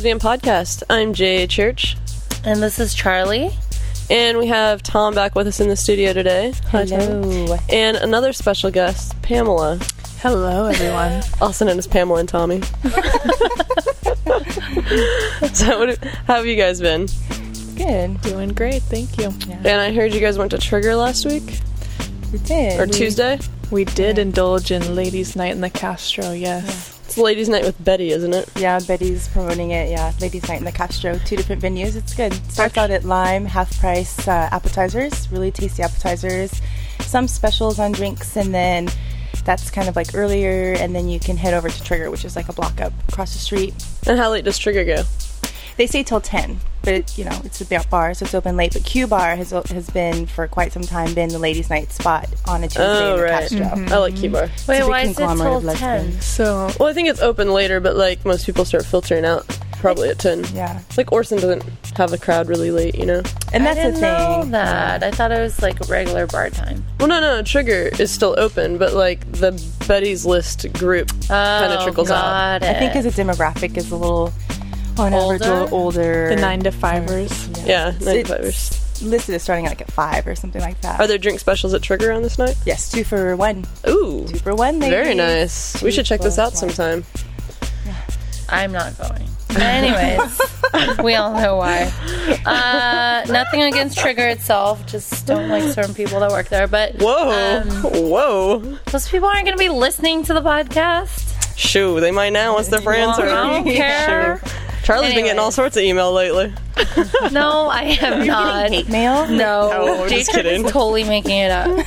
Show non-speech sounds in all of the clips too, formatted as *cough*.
Lesbian Podcast. I'm Jay Church, And this is Charlie. and we have Tom back with us in the studio today. Hi, Tom. Hello. And another special guest, Pamela, Hello, everyone. *laughs* also known as Pamela and Tommy. *laughs* so, what, how have you guys been? Good. Doing great, thank you. And I heard you guys went to Trigger last week We did. or Tuesday. We did indulge in Ladies' Night in the Castro, yes. It's Ladies' Night with Betty, isn't it? Yeah, Betty's promoting it. Yeah, Ladies' Night in the Castro. Two different venues. It's good. Starts out at Lime, half price uh, appetizers, really tasty appetizers, some specials on drinks, and then that's kind of like earlier, and then you can head over to Trigger, which is like a block up across the street. And how late does Trigger go? They say till 10, but it, you know, it's a bar, so it's open late. But Q Bar has has been for quite some time been the ladies' night spot on a Tuesday Oh, in the right. Castro. Mm-hmm. I like Q Bar. Wait, a why is it till 10? So, Well, I think it's open later, but like most people start filtering out probably at 10. Yeah, Like Orson doesn't have a crowd really late, you know? and that's I didn't the know thing. that. I thought it was like regular bar time. Well, no, no, Trigger is still open, but like the Betty's List group kind of Oh, trickles out. got I think it. because the demographic is a little, on average, a Older? little older. the 9 to 5ers. Yeah, It's 95ers. listed as starting like at five or something like that. Are there drink specials at Trigger on this night? yes, two for one. Ooh, Two for one. Ladies. very nice. We should check this out sometime. I'm not going. *laughs* Anyways, we all know why. Uh, nothing against Trigger itself. Just don't like certain people that work there. But Whoa, um, whoa. those people aren't going to be listening to the podcast. Shoo, they might now once their friends Well, I don't *laughs* care. Charlie's been getting all sorts of email lately. *laughs* No, I *laughs* am not. Hate mail. No, No, just kidding. totally making it up. *laughs*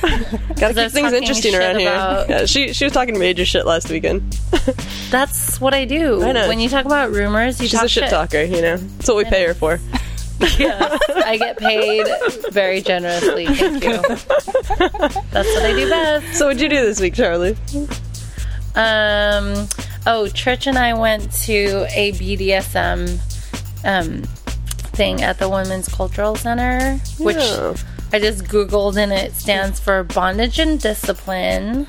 Gotta keep things interesting around here. about- Yeah, she she was talking major shit last weekend. That's what I do. I know. When you talk about rumors, you She's talk a shit talker, you know. That's what we pay her for. Yes, I get paid very generously. Thank you. That's what I do best. So what'd you do this week, Charlie? Um. Oh, Church and I went to a BDSM um thing at the Women's Cultural Center, which Yeah. I just googled, and it stands for bondage and discipline,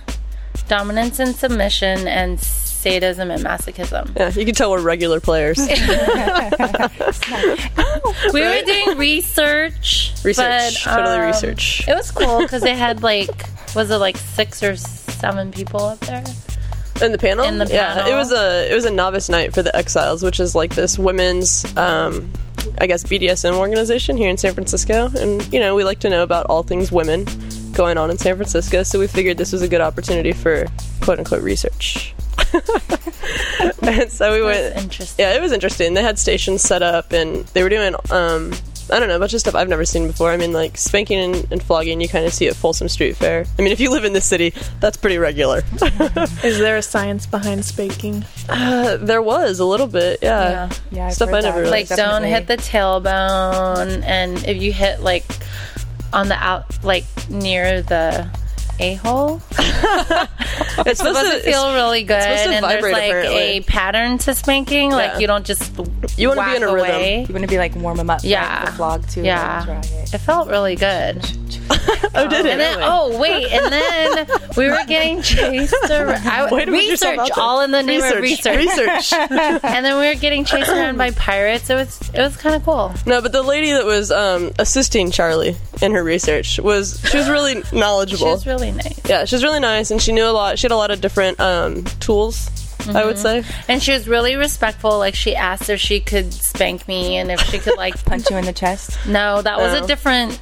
dominance and submission, and sadism and masochism. Yeah, you can tell we're regular players. *laughs* We were doing research. Research, but, totally um, research. It was cool because they had like, was it like six or seven people up there? In the panel? In the Yeah, panel. it was a it was a novice night for the Exiles, which is like this women's um I guess BDSM organization here in San Francisco. And you know, we like to know about all things women going on in San Francisco, so we figured this was a good opportunity for quote unquote research. *laughs* and so we went interesting. Yeah, it was interesting. They had stations set up and they were doing um I don't know, a bunch of stuff I've never seen before. I mean, like spanking and, and flogging, you kind of see at Folsom Street Fair. I mean, if you live in this city, that's pretty regular. *laughs* Is there a science behind spanking? Uh, there was a little bit, yeah. Yeah. Yeah, Stuff I never really- Like, don't Definitely. hit the tailbone, and if you hit like on the out, like near the a hole, *laughs* *laughs* It's supposed to to feel really good. supposed to And there's like a pattern to spanking. Yeah. Like you don't just You wanna be in a rhythm. away. You want to be like warm them up. Yeah. the vlog too. Yeah, Right. it felt really good. *laughs* oh, did it? And then, oh wait, and then we were getting chased around. I, Way to put yourself research, all in the name of research. Research. and then we were getting chased around by *clears throat* pirates. It was it was kind of cool. no, but the lady that was um, assisting Charlie in her research was she was really She knowledgeable. was really nice, yeah, she was really nice, and she knew a lot. She had a lot of different um, tools. I would say. and she was really respectful. Like she asked if she could spank me and if she could like Punch you in the chest. No, that was Oh. a different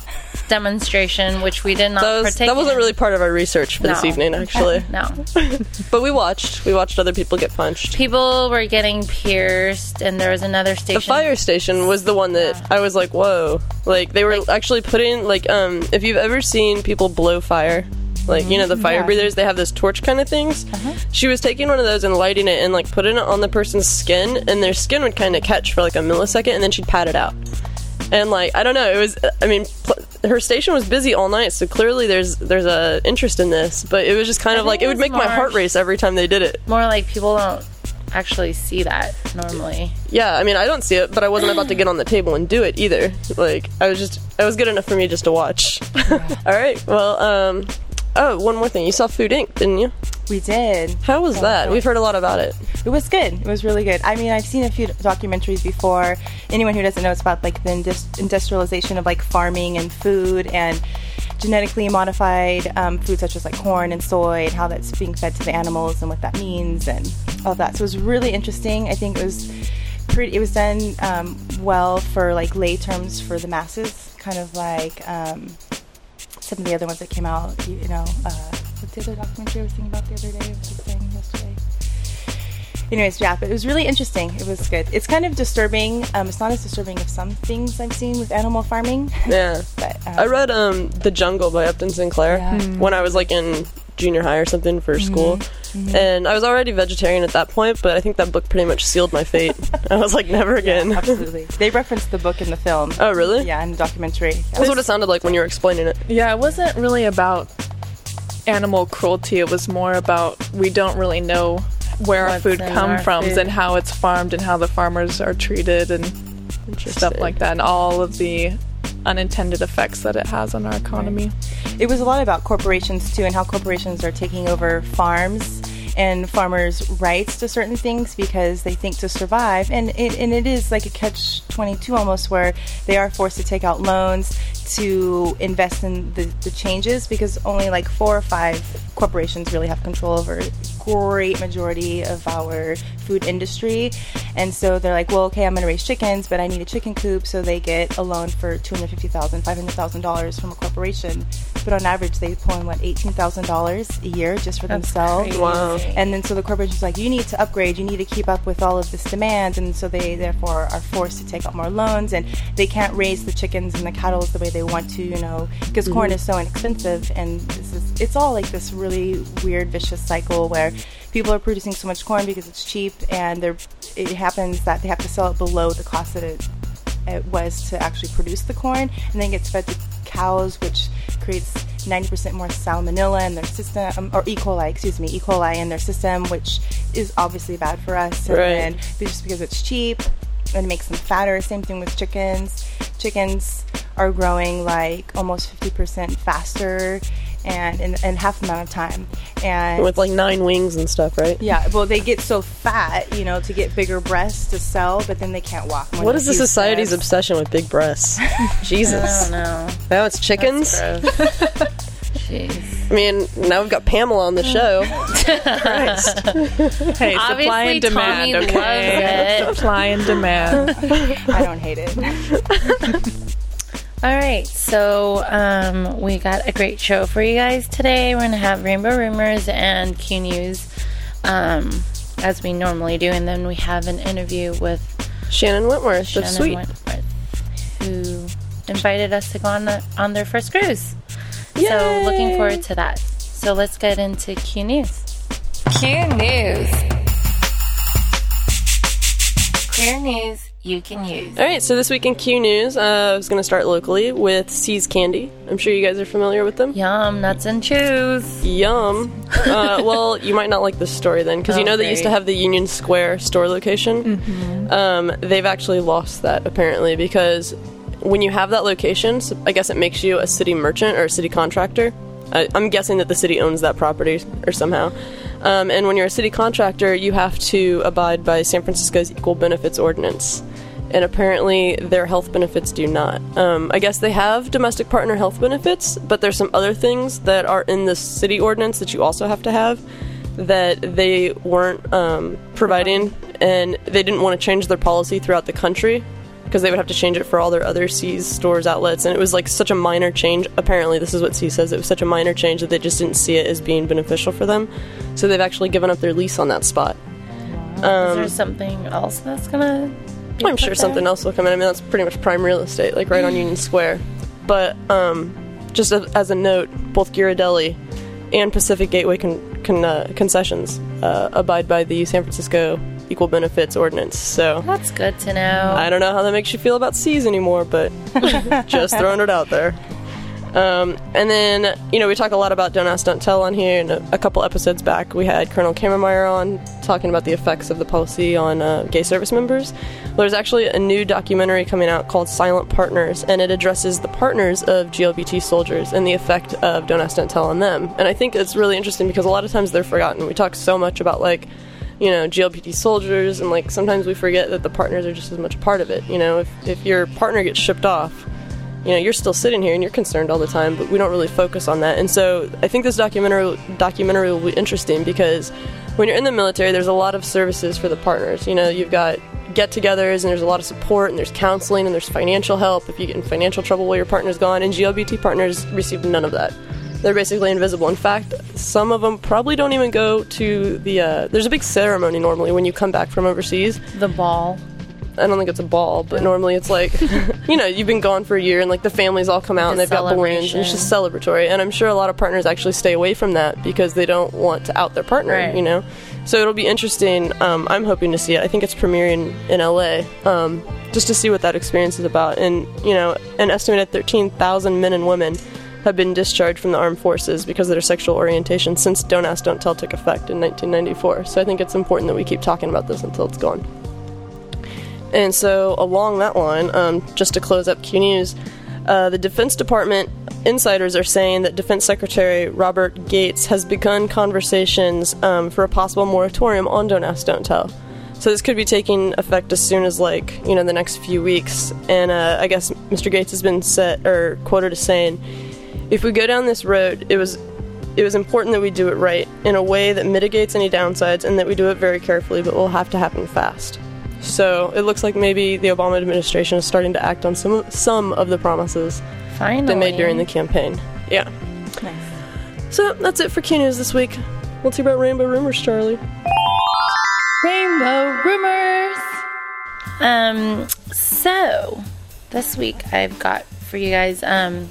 demonstration, which we did not That, was, partake that wasn't in. really part of our research for this evening, actually. No, *laughs* But we watched. We watched other people get punched. people were getting pierced, and there was another station. The fire station was the one that I was like, whoa. Like, they were actually putting, like, um, if you've ever seen people blow fire, like, you know, the fire Yeah. breathers, they have those torch kind of things. She was taking one of those and lighting it and, like, putting it on the person's skin, and their skin would kind of catch for, like, a millisecond, and then she'd pat it out. And, like, I don't know, it was, I mean, pl- her station was busy all night, so clearly there's there's a interest in this, but it was just kind I of like, it it would make my heart race every time they did it. More like people don't actually see that normally. Yeah, I mean, I don't see it, but I wasn't about to get on the table and do it either. Like, I was just, it was good enough for me just to watch. *laughs* All right, well, um, oh, one more thing. You saw Food Inc., didn't you? We did. How was that? We've heard a lot about it. It was good. It was really good. I mean, I've seen a few documentaries before. Anyone who doesn't know, it's about like the indus- industrialization of like farming and food and genetically modified um, food such as like corn and soy and how that's being fed to the animals and what that means and all that. So it was really interesting. I think it was pretty. It was done um, well for like lay terms for the masses, kind of like um, some of the other ones that came out. You, you know, uh, what's the other documentary I was thinking about the other day? What was I saying yesterday? anyways, yeah, but it was really interesting. It was good. It's kind of disturbing. Um, it's not as disturbing as some things I've seen with animal farming. Yeah. *laughs* but um, I read um The Jungle by Upton Sinclair Yeah. When I was like in junior high or something for school. Mm-hmm. Mm-hmm. And I was already vegetarian at that point, but I think that book pretty much sealed my fate. *laughs* I was like, never again. *laughs* absolutely. they referenced the book in the film. oh, really? Yeah, in the documentary. Yeah. That's what it sounded like when you were explaining it. Yeah, it wasn't really about animal cruelty. It was more about we don't really know where our food in come from food. and how it's farmed and how the farmers are treated and stuff like that and all of the unintended effects that it has on our economy. It was a lot about corporations too, and how corporations are taking over farms and farmers' rights to certain things because they think to survive. And it, and it is like a catch 22 almost, where they are forced to take out loans to invest in the, the changes because only like four or five corporations really have control over a great majority of our food industry. And so they're like, well, okay, I'm going to raise chickens, but I need a chicken coop. So they get a loan for $250,000, $500,000 from a corporation. But on average, they pull in, what, $18,000 a year just for That's themselves. crazy. Wow. And then so the corporation's like, you need to upgrade, you need to keep up with all of this demand, and so they therefore are forced to take out more loans, and they can't raise the chickens and the cattle the way they want to, you know, because corn mm-hmm. is so inexpensive, and this is it's all like this really weird vicious cycle where people are producing so much corn because it's cheap, and they're it happens that they have to sell it below the cost that it it was to actually produce the corn, and then gets fed to cows, which creates 90% more salmonella in their system, um, or E. coli, excuse me, E. coli in their system, which is obviously bad for us. And Right. then just because it's cheap and it makes them fatter. Same thing with chickens. Chickens are growing like almost 50% faster and in, in half the amount of time. And With like nine wings and stuff, right? yeah, well, they get so fat, you know, to get bigger breasts to sell, but then they can't walk. more What the society's steps. obsession with big breasts? *laughs* Jesus. I don't know. Now it's chickens. *laughs* Jeez. I mean, now we've got Pamela on the show. *laughs* Hey, supply Obviously, and demand, Tommy okay? loves it. Supply and demand. I don't hate it. All right, so um, we got a great show for you guys today. We're going to have Rainbow Rumors and Q News um, as we normally do, and then we have an interview with Shannon Wentworth of Shannon Sweet. Wentworth, who invited us to go on, the, on their first cruise. So looking forward to that. So let's get into Q News. Q News. Clear news you can use. All right, so this week in Q News, uh, I was going to start locally with See's Candy. I'm sure you guys are familiar with them. Yum, nuts and chews. Yum. Uh, *laughs* well, you might not like this story then, because you Oh, know they used to have the Union Square store location. Um, they've actually lost that apparently because when you have that location, so I guess it makes you a city merchant or a city contractor. I, I'm guessing that the city owns that property or somehow. Um, and when you're a city contractor, you have to abide by San Francisco's Equal Benefits Ordinance. And apparently, their health benefits do not. Um, I guess they have domestic partner health benefits, but there's some other things that are in the city ordinance that you also have to have that they weren't um, providing, and they didn't want to change their policy throughout the country because they would have to change it for all their other See's stores outlets, and it was like such a minor change. Apparently, this is what C says. It was such a minor change that they just didn't see it as being beneficial for them, so they've actually given up their lease on that spot. Is there something else that's gonna? I'm sure something else will come in. I mean, that's pretty much prime real estate, like right on Union Square. But um, just a, as a note, both Ghirardelli and Pacific Gateway con- con- uh, concessions uh, abide by the San Francisco Equal Benefits Ordinance. So That's good to know. I don't know how that makes you feel about See's anymore, but *laughs* *laughs* just throwing it out there. Um, and then, you know, we talk a lot about Don't Ask, Don't Tell on here. And a, a couple episodes back, we had Colonel Cammermeyer on talking about the effects of the policy on uh, gay service members. There's actually a new documentary coming out called Silent Partners, and it addresses the partners of GLBT soldiers and the effect of Don't Ask, Don't Tell on them. And I think it's really interesting because a lot of times they're forgotten. We talk so much about, like, you know, GLBT soldiers, and like sometimes we forget that the partners are just as much a part of it. You know, if, if your partner gets shipped off, you know you're still sitting here and you're concerned all the time but we don't really focus on that. And so i think this documentary documentary will be interesting because when you're in the military there's a lot of services for the partners. You know you've got get-togethers and there's a lot of support and there's counseling and there's financial help if you get in financial trouble while your partner's gone and glbt partners receive none of that. They're basically invisible. In fact some of them probably don't even go to the uh, there's a big ceremony normally when you come back from overseas. The ball. I don't think it's a ball, but normally it's like, *laughs* you know, you've been gone for a year and like the families all come out and they've got balloons and it's just celebratory. And I'm sure a lot of partners actually stay away from that because they don't want to out their partner, Right. you know? So it'll be interesting. Um, I'm hoping to see it. I think it's premiering in LA um, just to see what that experience is about. And, you know, an estimated 13,000 men and women have been discharged from the armed forces because of their sexual orientation since Don't Ask, Don't Tell took effect in 1994. So I think it's important that we keep talking about this until it's gone. And so, along that line, um, just to close up Q News, uh, the Defense Department insiders are saying that Defense Secretary Robert Gates has begun conversations um, for a possible moratorium on Don't Ask, Don't Tell. So this could be taking effect as soon as like you know the next few weeks. And uh, I guess Mr. Gates has been set or quoted as saying, "If we go down this road, it was." It was important that we do it right in a way that mitigates any downsides and that we do it very carefully, but will have to happen fast. So it looks like maybe the Obama administration is starting to act on some of, some of the promises Finally. they made during the campaign. Yeah. Nice. So that's it for Q News this week. Let's hear about Rainbow Rumors, Charlie. Rainbow rumors. Um, so this week I've got for you guys. Um,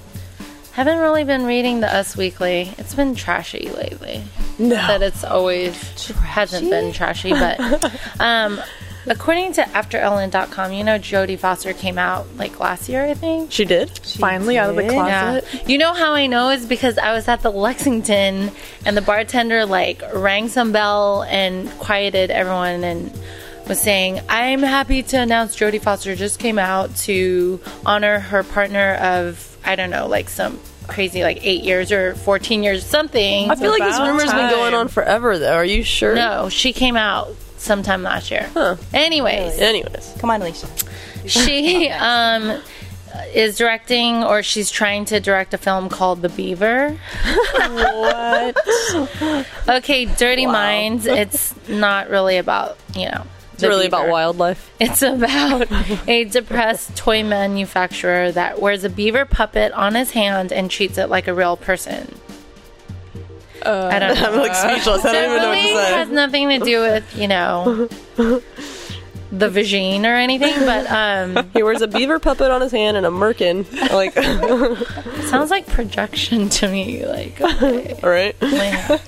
haven't really been reading the Us Weekly. It's been trashy lately. No. That it's always hasn't been trashy, but *laughs* um, according to AfterEllen.com, you know Jodie Foster came out like last year, I think. She did? Finally out of the closet. Yeah. You know how I know is because I was at the Lexington and the bartender like rang some bell and quieted everyone and was saying, I'm happy to announce Jodie Foster just came out to honor her partner of, I don't know, like some crazy like eight years or 14 years, something. I feel like this rumor's been going on forever, though. Are you sure? no, she came out sometime last year. Huh. Anyways, Anyways. Come on, Alicia. she *laughs* um is directing or she's trying to direct a film called The Beaver. What? *laughs* Okay, Dirty Minds. It's not really about, you know. It's really about wildlife. It's about a depressed toy manufacturer that wears a beaver puppet on his hand and treats it like a real person. I don't know. I'm like speechless. I don't even know what really to say. has nothing to do with, you know, the vagine or anything, but um, *laughs* He wears a beaver puppet on his hand and a merkin. Like, it *laughs* sounds like projection to me. Like, okay. all right. *laughs* Yeah.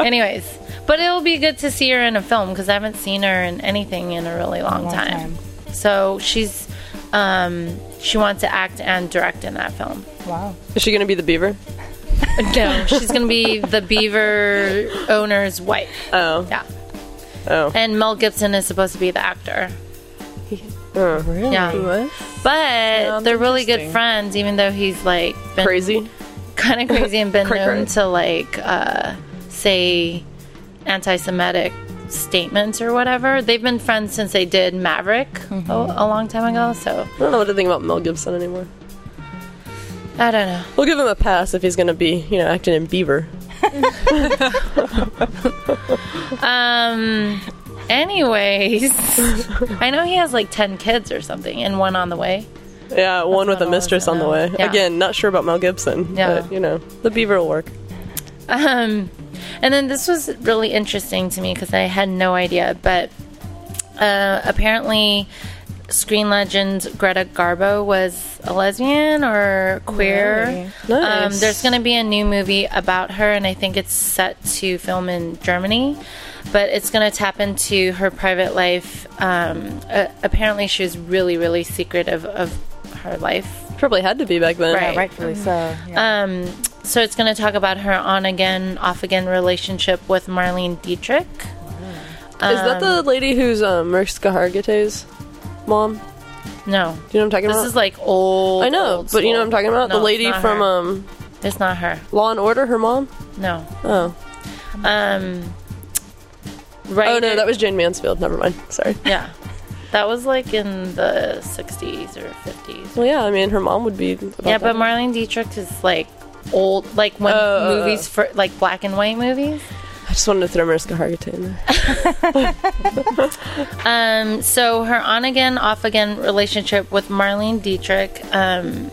Anyways, but it'll be good to see her in a film because I haven't seen her in anything in a really long, Long time. time. So she's um, she wants to act and direct in that film. Wow. Is she going to be the beaver? No, she's gonna be the Beaver owner's wife. Oh. Yeah, Oh. and Mel Gibson is supposed to be the actor. Uh, Really? Yeah, What? but Sounds they're really good interesting. friends, even though he's like been crazy. kind of crazy and been *laughs* Cray known cray. to like uh, say anti-Semitic statements or whatever. They've been friends since they did Maverick a, a long time ago. So I don't know what to think about Mel Gibson anymore. I don't know. We'll give him a pass if he's going to be, you know, acting in Beaver. Um. Anyways, I know he has like ten kids or something, and one on the way. Yeah, one with a mistress on the way. Yeah. Again, not sure about Mel Gibson, Yeah. but you know, the Beaver will work. Um, and then this was really interesting to me because I had no idea, but uh, apparently, screen legend Greta Garbo was a lesbian or queer. Really? Um, there's going to be a new movie about her, and I think it's set to film in Germany. But it's going to tap into her private life. Um, uh, apparently, she was really, really secretive of her life Probably had to be back then. Right. Yeah, rightfully so. Yeah. Um, so it's going to talk about her on again, off again relationship with Marlene Dietrich. Is that the lady who's um, Mariska Hargitay's mom? No, Do you know what I'm talking this about? This is like old. I know, old but you know what I'm talking about? No, the lady from her. um, It's not her. Law and Order, her mom? No. Oh. Um. Right. Oh no, that was Jayne Mansfield. Never mind. Sorry. Yeah. That was like in the 60s or 50s. Well, yeah, I mean, her mom would be. Yeah, but. Marlene Dietrich is like old, like when Oh, oh, oh. movies for like black and white movies. I just wanted to throw Mariska Hargitay in there. Um, so her on again, off again relationship with Marlene Dietrich, um,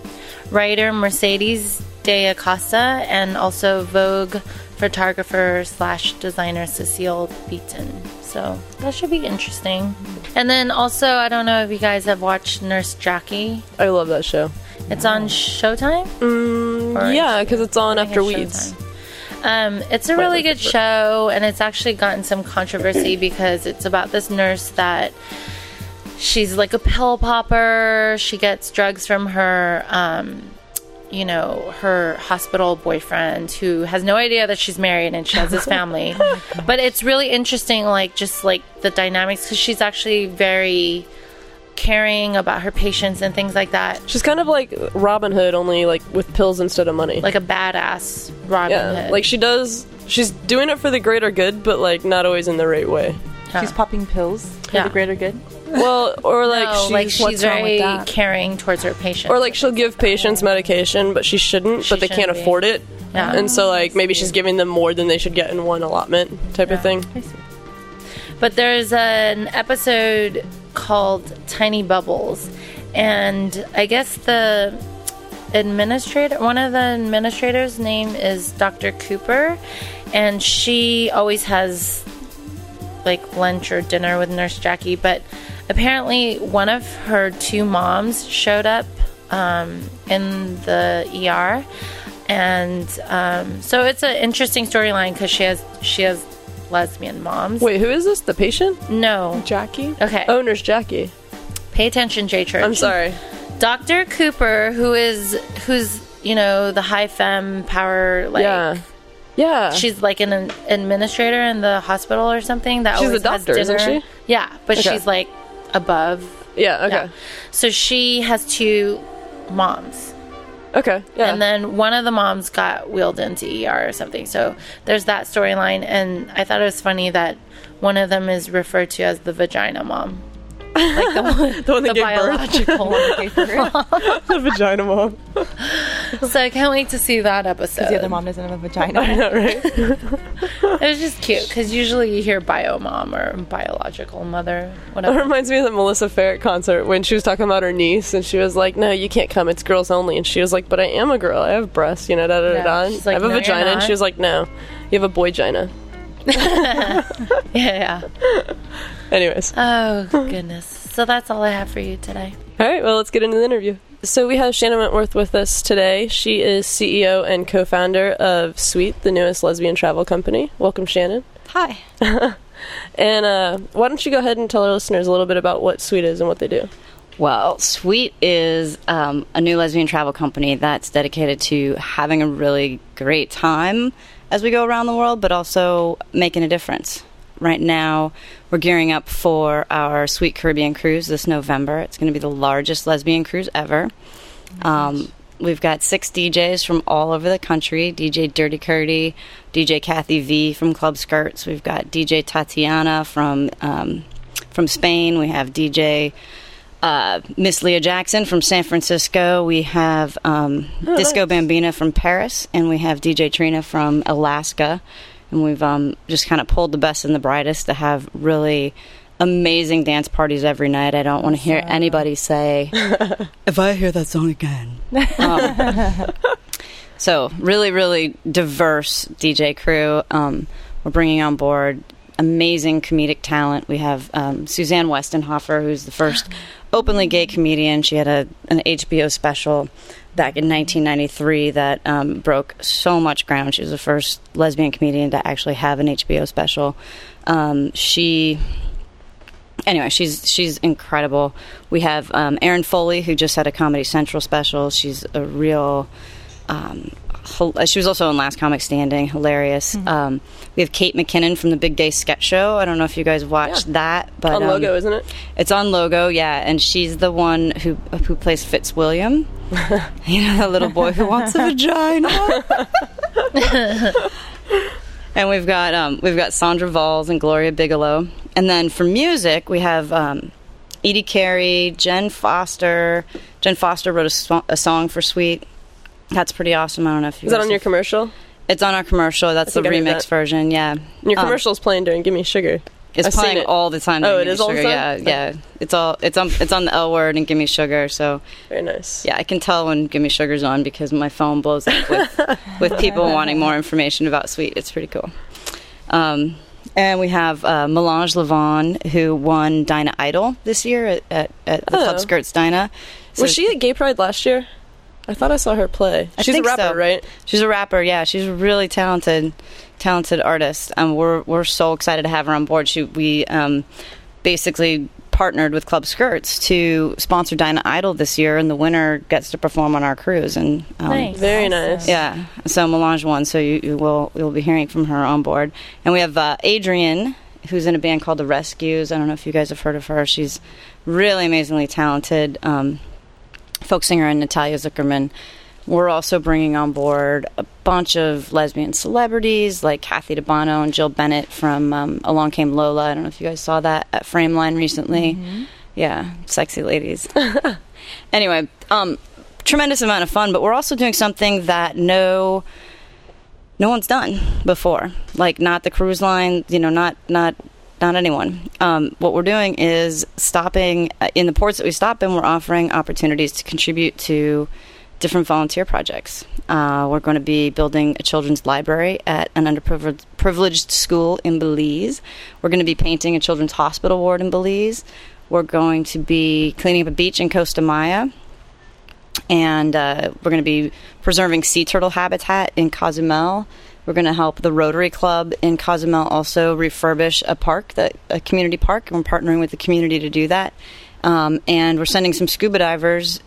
writer Mercedes de Acosta, and also Vogue photographer slash designer Cecil Beaton. So that should be interesting. And then also, I don't know if you guys have watched Nurse Jackie. I love that show. It's on Showtime. Mm, yeah, because it's on I after Weeds. Showtime. Um, it's a really good show, and it's actually gotten some controversy because it's about this nurse that she's like a pill popper. She gets drugs from her, um, you know, her hospital boyfriend who has no idea that she's married and she has this family. *laughs* but it's really interesting, like just like the dynamics, because she's actually very caring about her patients and things like that. She's kind of like Robin Hood, only like with pills instead of money. Like a badass Robin yeah, Hood. like she does. She's doing it for the greater good, but like not always in the right way. Huh. She's popping pills for Yeah. the greater good. Well, or like no, she's, like she's what's wrong very with that? caring towards her patients. or like she'll give patients medication, but she shouldn't, She but they can't shouldn't be. afford it. Yeah. And so like maybe she's giving them more than they should get in one allotment type of thing. I see. But there's an episode called Tiny Bubbles, and I guess the administrator, one of the administrators' name is Dr. Cooper, and she always has like lunch or dinner with Nurse Jackie. But apparently, one of her two moms showed up um, in the ER. And um, so it's an interesting storyline because she has she has lesbian moms. Wait, who is this? The patient? No. Jackie? Okay. Oh, Nurse Jackie. Pay attention, J Church. I'm sorry. Dr. Cooper, who is who's you know the high femme power, like yeah. Yeah. she's like an, an administrator in the hospital or something. That She's a has doctor, isn't she? Yeah, but Okay. she's like above. yeah. Okay. Yeah. So she has two moms. Okay. Yeah. And then one of the moms got wheeled into ER or something. So there's that storyline. And I thought it was funny that one of them is referred to as the vagina mom. Like the one, *laughs* the one that the gave birth. biological one. *laughs* the vagina mom. So I can't wait to see that episode. The other mom doesn't have a vagina. I know, right? *laughs* It was just cute because usually you hear bio mom or biological mother, It whatever. reminds me of the Melissa Ferrick concert when she was talking about her niece and she was like, "No, you can't come. It's girls only." And she was like, "But I am a girl. I have breasts. You know, da da da Yeah. da. She's I like, have a "No, vagina." And she was like, "No, you have a boy gina." yeah, yeah. Anyways, Oh goodness. So that's all I have for you today. all right. Well, let's get into the interview. So we have Shannon Wentworth with us today. She is CEO and co-founder of Sweet, the newest lesbian travel company. Welcome, Shannon. Hi. *laughs* And uh, why don't you go ahead and tell our listeners a little bit about what Sweet is and what they do? Well, Sweet is um, a new lesbian travel company that's dedicated to having a really great time as we go around the world, but also making a difference. Right now, we're gearing up for our Sweet Caribbean cruise this November. It's going to be the largest lesbian cruise ever. Um, we've got six DJs from all over the country DJ Dirty Curdy, DJ Kathy V from Club Skirts. We've got DJ Tatiana from, um, from Spain. We have DJ uh, Miss Leah Jackson from San Francisco. We have um, Disco Bambina from Paris, and we have DJ Trina from Alaska. And we've um, just kind of pulled the best and the brightest to have really amazing dance parties every night. I don't want to hear anybody say, *laughs* "If I hear that song again." Um, so really, really diverse DJ crew. Um, we're bringing on board amazing comedic talent. We have um, Suzanne Westenhoefer, who's the first openly gay comedian. She had a an HBO special back in 1993 that um, broke so much ground. She was the first lesbian comedian to actually have an HBO special. Um, she anyway, she's she's incredible. We have um, Erin Foley, who just had a Comedy Central special. She's a real. Um, she was also in Last Comic Standing, hilarious. Um, we have Kate McKinnon from the Big Gay Sketch Show. I don't know if you guys watched Yeah. that, but On um, logo, isn't it? It's on Logo, yeah, and she's the one who who plays Fitzwilliam. *laughs* you know, the little boy who wants a *laughs* vagina. *laughs* and we've got um, we've got Sandra Valls and Gloria Bigelow, and then for music we have um, Edie Carey, Jen Foster. Jen Foster wrote a, so- a song for Sweet. That's pretty awesome. I don't know if you Is that on your commercial? It's on our commercial. That's the think I heard remix that. version. Yeah, And your Um, commercial's playing during "Give Me Sugar." it's I've playing it. all the time. Oh, it is it all the Sugar. time? Yeah, yeah. It's all it's on it's on the L word and Gimme Sugar. So Very nice. yeah, I can tell when Gimme Sugar's on because my phone blows up with *laughs* with people wanting more information about Sweet. It's pretty cool. Um, and we have uh, Melange Lavonne, who won Dinah Idol this year at, at, at the Oh. Club Skirts Dinah. So Was she at Gay Pride last year? I thought I saw her play. I She's a rapper, so. right? She's a rapper, yeah. She's a really talented, talented artist. Um, we're we're so excited to have her on board. She we um, basically partnered with Club Skirts to sponsor Dinah Idol this year, and the winner gets to perform on our cruise. And um, Nice. Very Awesome. nice. yeah, so Melange won. So you, you will you'll be hearing from her on board. And we have uh, Adrian, who's in a band called The Rescues. I don't know if you guys have heard of her. She's really amazingly talented. Um, folk singer and Natalia Zuckerman. We're also bringing on board a bunch of lesbian celebrities like Kathy DeBuono and Jill Bennett from um, Along Came Lola. I don't know if you guys saw that at Frameline recently. Yeah, sexy ladies. *laughs* anyway, um, tremendous amount of fun, but we're also doing something that no no one's done before. Like not the cruise line, you know, not not not anyone. Um, what we're doing is stopping uh, in the ports that we stop in. We're offering opportunities to contribute to different volunteer projects. Uh, we're going to be building a children's library at an underprivileged school in Belize. We're going to be painting a children's hospital ward in Belize. We're going to be cleaning up a beach in Costa Maya and uh, we're going to be preserving sea turtle habitat in Cozumel. We're going to help the Rotary Club in Cozumel also refurbish a park, that a community park, and we're partnering with the community to do that. Um, and we're sending some scuba divers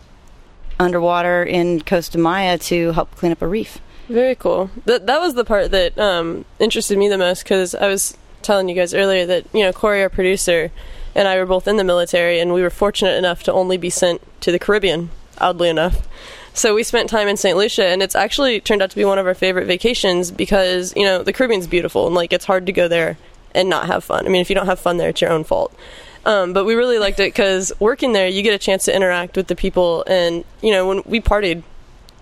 underwater in Costa Maya to help clean up a reef. Very cool. That that was the part that um, interested me the most because I was telling you guys earlier that you know Corey, our producer, and I were both in the military, and we were fortunate enough to only be sent to the Caribbean. Oddly enough, so we spent time in St. Lucia, and it's actually turned out to be one of our favorite vacations because you know the Caribbean's beautiful, and like it's hard to go there and not have fun. I mean, if you don't have fun there, it's your own fault. Um, but we really liked it because working there, you get a chance to interact with the people, and you know when we partied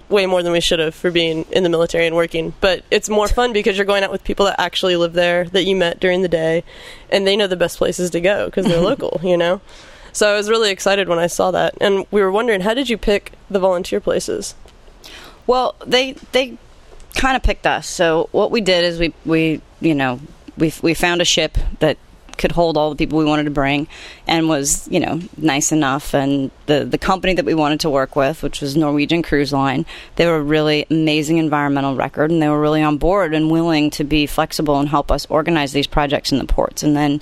way more than we should have for being in the military and working. But it's more fun because you're going out with people that actually live there that you met during the day, and they know the best places to go because they're *laughs* local, you know. So I was really excited when I saw that, and we were wondering how did you pick the volunteer places? Well, they they kind of picked us. So what we did is we we you know we we found a ship that could hold all the people we wanted to bring and was you know nice enough and the the company that we wanted to work with which was Norwegian Cruise Line they were a really amazing environmental record and they were really on board and willing to be flexible and help us organize these projects in the ports and then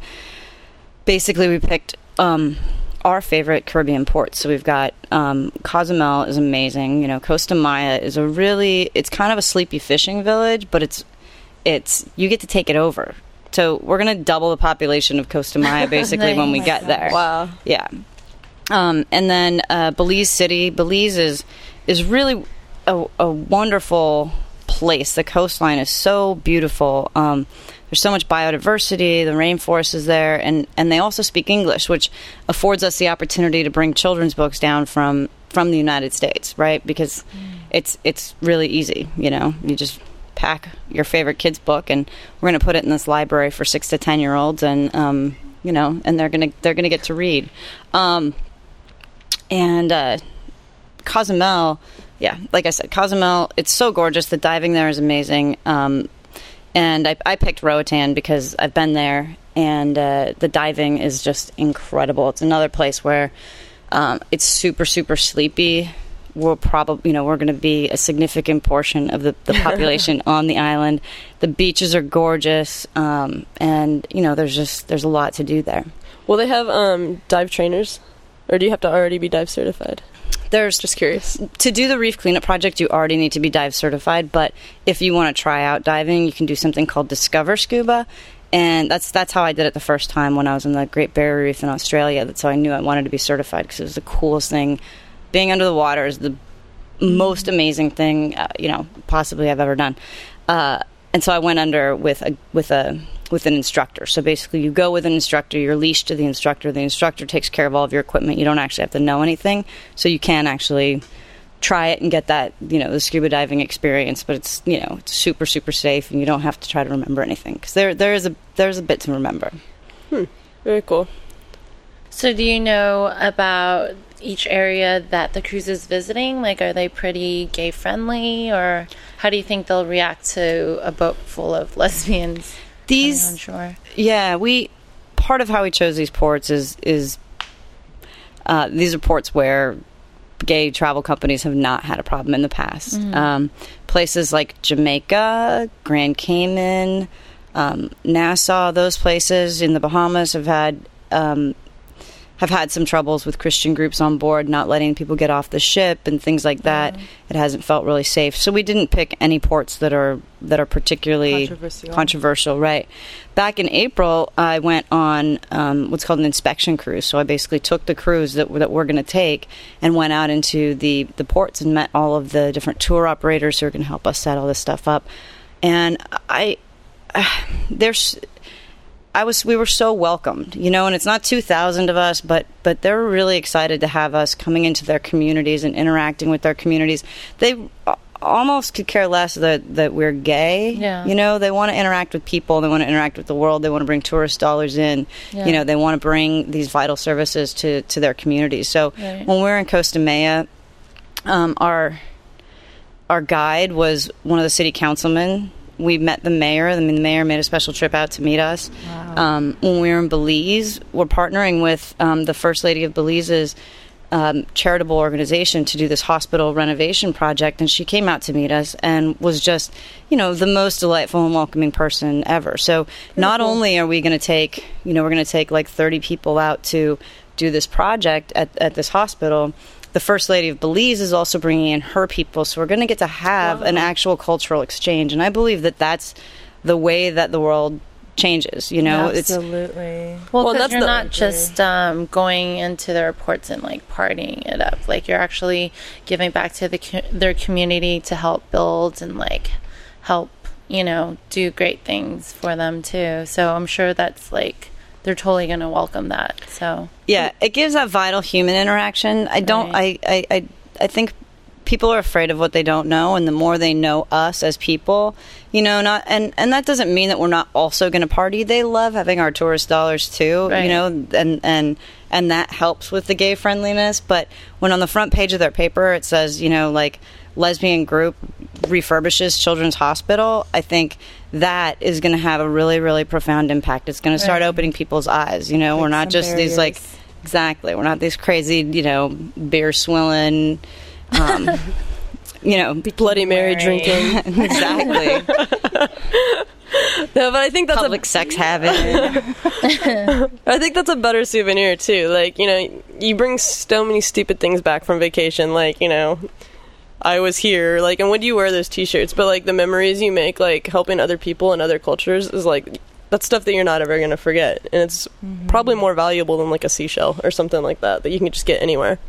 basically we picked um, our favorite Caribbean ports. So we've got um, Cozumel is amazing. You know, Costa Maya is a really it's kind of a sleepy fishing village, but it's it's you get to take it over. So we're gonna double the population of Costa Maya *laughs* basically when we Nice. get there. Wow. Yeah. Um, and then uh, Belize City. Belize is is really a, a wonderful place. The coastline is so beautiful. Um, there's so much biodiversity. The rainforest is there, and, and they also speak English, which affords us the opportunity to bring children's books down from from the United States, right? Because it's it's really easy. You know, you just pack your favorite kid's book, and we're going to put it in this library for six to ten year olds, and um, you know, and they're gonna they're gonna get to read. Um, and uh, Cozumel, yeah, like I said, Cozumel, it's so gorgeous. The diving there is amazing. Um, and I, I picked Roatan because I've been there, and uh, the diving is just incredible. It's another place where um, it's super, super sleepy. we're probably you know we're going to be a significant portion of the, the population *laughs* on the island. The beaches are gorgeous, um, and you know there's just there's a lot to do there. Will they have um, dive trainers, or do you have to already be dive certified? There's Just curious. to do the reef cleanup project, you already need to be dive certified. But if you want to try out diving, you can do something called Discover Scuba, and that's that's how I did it the first time when I was in the Great Barrier Reef in Australia. That's how I knew I wanted to be certified because it was the coolest thing. Being under the water is the most amazing thing uh, you know possibly I've ever done. Uh, and so I went under with a with a with an instructor. So basically, you go with an instructor. You're leashed to the instructor. The instructor takes care of all of your equipment. You don't actually have to know anything, so you can actually try it and get that you know the scuba diving experience. But it's you know it's super super safe, and you don't have to try to remember anything because there there is a there's a bit to remember. Hmm. Very cool. So, do you know about each area that the cruise is visiting? Like, are they pretty gay friendly, or how do you think they'll react to a boat full of *laughs* lesbians coming on These shore? Yeah, we part of how we chose these ports is is uh, these are ports where gay travel companies have not had a problem in the past. Um, places like Jamaica, Grand Cayman, um, Nassau, those places in the Bahamas have had um, have had some troubles with Christian groups on board, not letting people get off the ship and things like that. It hasn't felt really safe, so we didn't pick any ports that are that are particularly Controversial. controversial, right? Back in April, I went on um, what's called an inspection cruise. So I basically took the cruise that that we're going to take and went out into the the ports and met all of the different tour operators who are going to help us set all this stuff up. And I, *sighs* there's I was we were so welcomed, you know, and it's not 2000 of us, but but they're really excited to have us coming into their communities and interacting with their communities. They almost could care less that that we're gay. Yeah. You know, they want to interact with people, they want to interact with the world, they want to bring tourist dollars in. Yeah. You know, they want to bring these vital services to to their communities. So Right. when we're in Costa Maya, um, our our guide was one of the city councilmen. We met the mayor. I mean, the mayor made a special trip out to meet us. Um, when we were in Belize, we're partnering with um, the First Lady of Belize's um, charitable organization to do this hospital renovation project, and she came out to meet us and was just, you know, the most delightful and welcoming person ever. So, not only are we going to take, you know, we're going to take like 30 people out to do this project at, at this hospital. The First Lady of Belize is also bringing in her people, so we're going to get to have an actual cultural exchange, and I believe that that's the way that the world changes. You know, it's Absolutely. Well, Well, 'cause that's you're the- not just um, going into their reports and like partying it up. Like you're actually giving back to the their community to help build and like help you know do great things for them too. So I'm sure that's like they're totally going to welcome that. So yeah, it gives that vital human interaction. I don't. Right. I, I, I, I think people are afraid of what they don't know, and the more they know us as people, you know, not and and that doesn't mean that we're not also going to party. They love having our tourist dollars too, Right. you know, and and and that helps with the gay friendliness. But when on the front page of their paper it says, you know, like lesbian group refurbishes children's hospital, I think that is going to have a really really profound impact. It's going to start Right. opening people's eyes. You know, we're not some just these like exactly. We're not these crazy, you know, beer swilling. Um, *laughs* you know, Bloody Mary wearing. drinking. *laughs* exactly. *laughs* no, but I think that's Public a sex habit. I think that's a better souvenir too. Like you know, you bring so many stupid things back from vacation. Like you know, I was here. Like, and when do you wear those T-shirts? But like the memories you make, like helping other people and other cultures, is like that's stuff that you're not ever gonna forget, and it's probably more valuable than like a seashell or something like that that you can just get anywhere.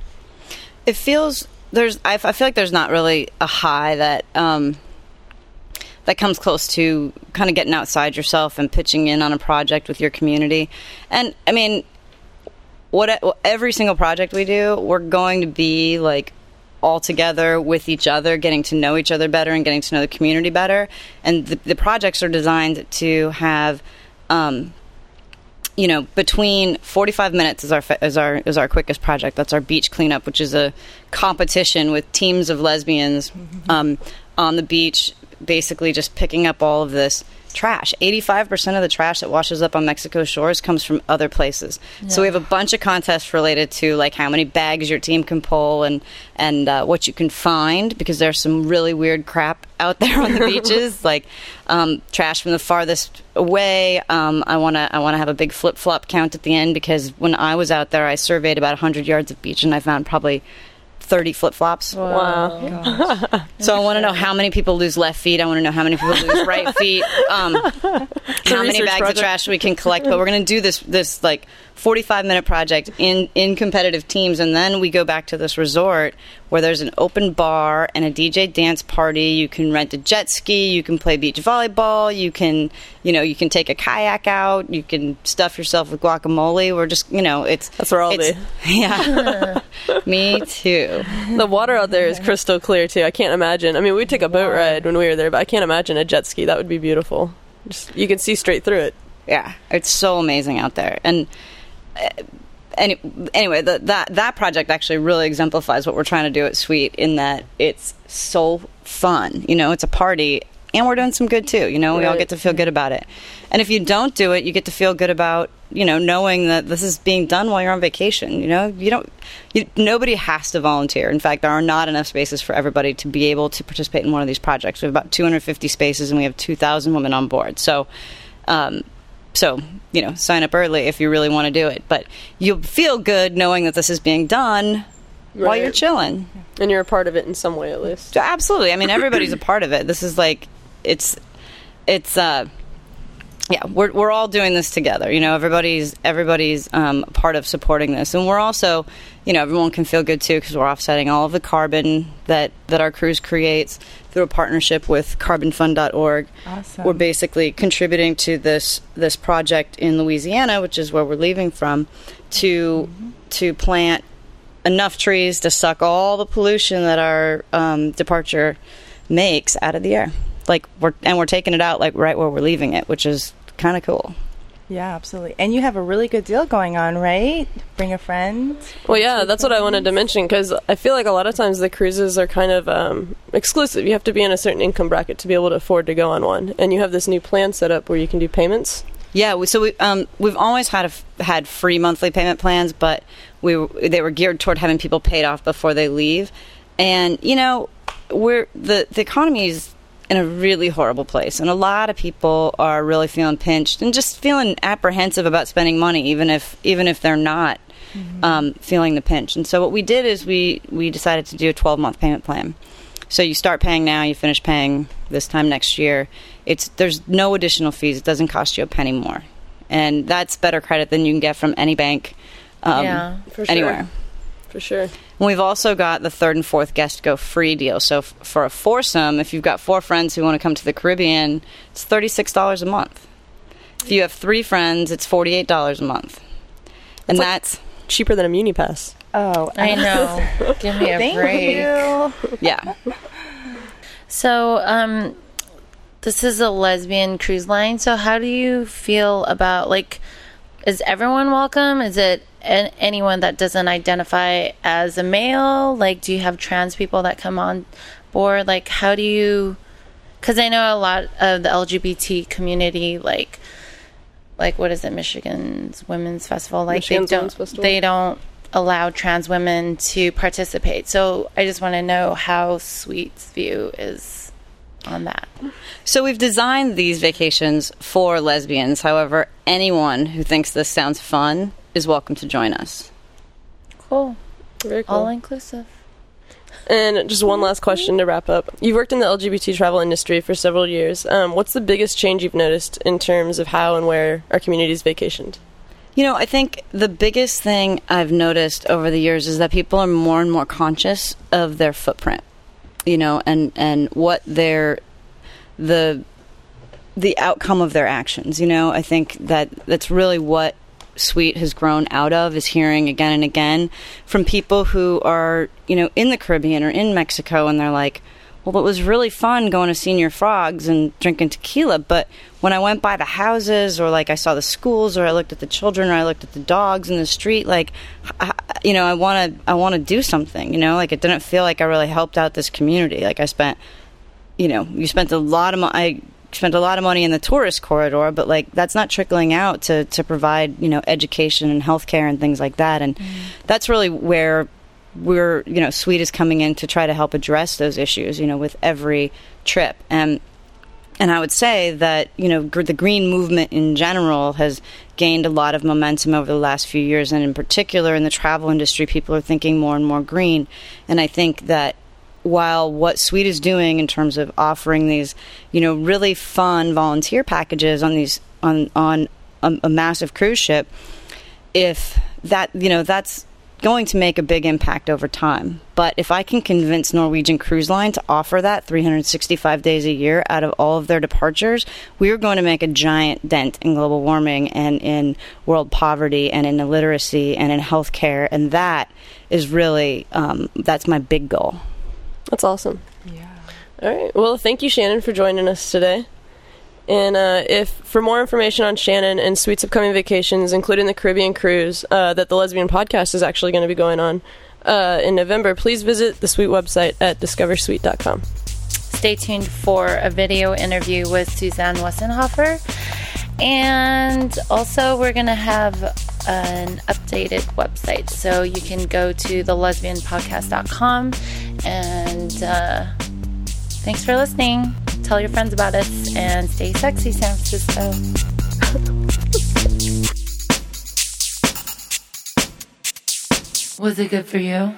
it feels there's I, I feel like there's not really a high that um that comes close to kind of getting outside yourself and pitching in on a project with your community and i mean what every single project we do we're going to be like all together with each other getting to know each other better and getting to know the community better and the, the projects are designed to have um, you know, between 45 minutes is our is our is our quickest project. That's our beach cleanup, which is a competition with teams of lesbians um, on the beach, basically just picking up all of this trash. 85% of the trash that washes up on Mexico shores comes from other places. So we have a bunch of contests related to like how many bags your team can pull and and uh, what you can find because there's some really weird crap out *laughs* there on the beaches, *laughs* like um, trash from the farthest away. Um, I want to I want to have a big flip flop count at the end because when I was out there, I surveyed about 100 yards of beach and I found probably 30 flip flops. Wow. *laughs* So I want to know how many people lose left feet. I want to know how many people lose *laughs* right feet. Um, how many bags project. of trash we can collect. But we're going to do this this like 45 minute project in in competitive teams, and then we go back to this resort where there's an open bar and a DJ dance party. You can rent a jet ski. You can play beach volleyball. You can you know you can take a kayak out. You can stuff yourself with guacamole. We're just you know it's That's where I'll it's- *laughs* Yeah, *laughs* me too. The water out there is crystal clear too. I can't imagine. I mean, we took a boat ride when we were there, but I can't imagine a jet ski. That would be beautiful. Just you can see straight through it. Yeah, it's so amazing out there. And any, anyway, the, that that project actually really exemplifies what we're trying to do at Sweet in that it's so fun. You know, it's a party, and we're doing some good too. You know, we all get to feel good about it. And if you don't do it, you get to feel good about you know knowing that this is being done while you're on vacation. You know, you don't. You, nobody has to volunteer. In fact, there are not enough spaces for everybody to be able to participate in one of these projects. We have about 250 spaces, and we have 2,000 women on board. So. Um, so, you know, sign up early if you really want to do it. But you'll feel good knowing that this is being done while you're chilling. And you're a part of it in some way, at least. Absolutely. I mean, everybody's a part of it. This is like, it's, it's, uh, yeah, we're we're all doing this together. You know, everybody's everybody's um, part of supporting this, and we're also, you know, everyone can feel good too because we're offsetting all of the carbon that that our cruise creates through a partnership with CarbonFund.org. Awesome. We're basically contributing to this this project in Louisiana, which is where we're leaving from, to to plant enough trees to suck all the pollution that our um, departure makes out of the air. Like we're and we're taking it out like right where we're leaving it, which is kind of cool. Yeah, absolutely. And you have a really good deal going on, right? Bring a friend. Well, yeah, that's what I wanted to mention because I feel like a lot of times the cruises are kind of um, exclusive. You have to be in a certain income bracket to be able to afford to go on one, and you have this new plan set up where you can do payments. Yeah, so we um, we've always had a f- had free monthly payment plans, but we w- they were geared toward having people paid off before they leave, and you know we're the the economy is in a really horrible place, and a lot of people are really feeling pinched and just feeling apprehensive about spending money, even if even if they're not um, feeling the pinch. And so what we did is we we decided to do a twelve month payment plan. So you start paying now, you finish paying this time next year. It's there's no additional fees. It doesn't cost you a penny more, and that's better credit than you can get from any bank. Um, Yeah, for sure. anywhere. For sure. We've also got the third and fourth guest go free deal. So f- for a foursome, if you've got four friends who want to come to the Caribbean, it's thirty six dollars a month. If you have three friends, it's forty eight dollars a month, and like- that's Cheaper than a Muni Pass. Oh, I know. Give me a Thank break. you. yeah. So, um, this is a lesbian cruise line. So, how do you feel about like? Is everyone welcome? Is it an- anyone that doesn't identify as a male? Like, do you have trans people that come on board? Like, how do you? Because I know a lot of the LGBT community, like, like what is it, Michigan's Women's Festival? Like, Michigan's they don't Festival. they don't allow trans women to participate. So, I just want to know how Sweet's view is on that. So we've designed these vacations for lesbians. However, anyone who thinks this sounds fun is welcome to join us. Cool. Very cool. All inclusive. And just one last question to wrap up. You've worked in the LGBT travel industry for several years. Um, what's the biggest change you've noticed in terms of how and where our communities vacationed? You know, I think the biggest thing I've noticed over the years is that people are more and more conscious of their footprint. You know, and and what their the the outcome of their actions. You know, I think that that's really what Sweet has grown out of is hearing again and again from people who are, you know, in the Caribbean or in Mexico and they're like, well, it was really fun going to Senior Frogs and drinking tequila, but when I went by the houses or like I saw the schools or I looked at the children or I looked at the dogs in the street, like, I, you know, I want to, I want to do something, you know, like it didn't feel like I really helped out this community. Like I spent, you know, you spent a lot of money. I spent a lot of money in the tourist corridor, but like that's not trickling out to to provide you know education and healthcare and things like that. And mm. that's really where we're you know Sweet is coming in to try to help address those issues. You know, with every trip and. And I would say that you know gr- the green movement in general has gained a lot of momentum over the last few years, and in particular in the travel industry, people are thinking more and more green. And I think that while what Sweet is doing in terms of offering these, you know, really fun volunteer packages on these on on a, a massive cruise ship, if that you know that's going to make a big impact over time. But if I can convince Norwegian Cruise Line to offer that 365 days a year out of all of their departures, we are going to make a giant dent in global warming and in world poverty and in illiteracy and in healthcare. And that is really um, that's my big goal. That's awesome. Yeah. All right. Well, thank you, Shannon, for joining us today. And uh, if for more information on Shannon and Sweet's upcoming vacations, including the Caribbean cruise uh, that the Lesbian Podcast is actually going to be going on uh, in November, please visit the Sweet website at discoversweet.com. Stay tuned for a video interview with Suzanne Westenhoefer. And also, we're going to have an updated website. So you can go to thelesbianpodcast.com. And uh, thanks for listening. Tell your friends about us and stay sexy, San Francisco. *laughs* Was it good for you?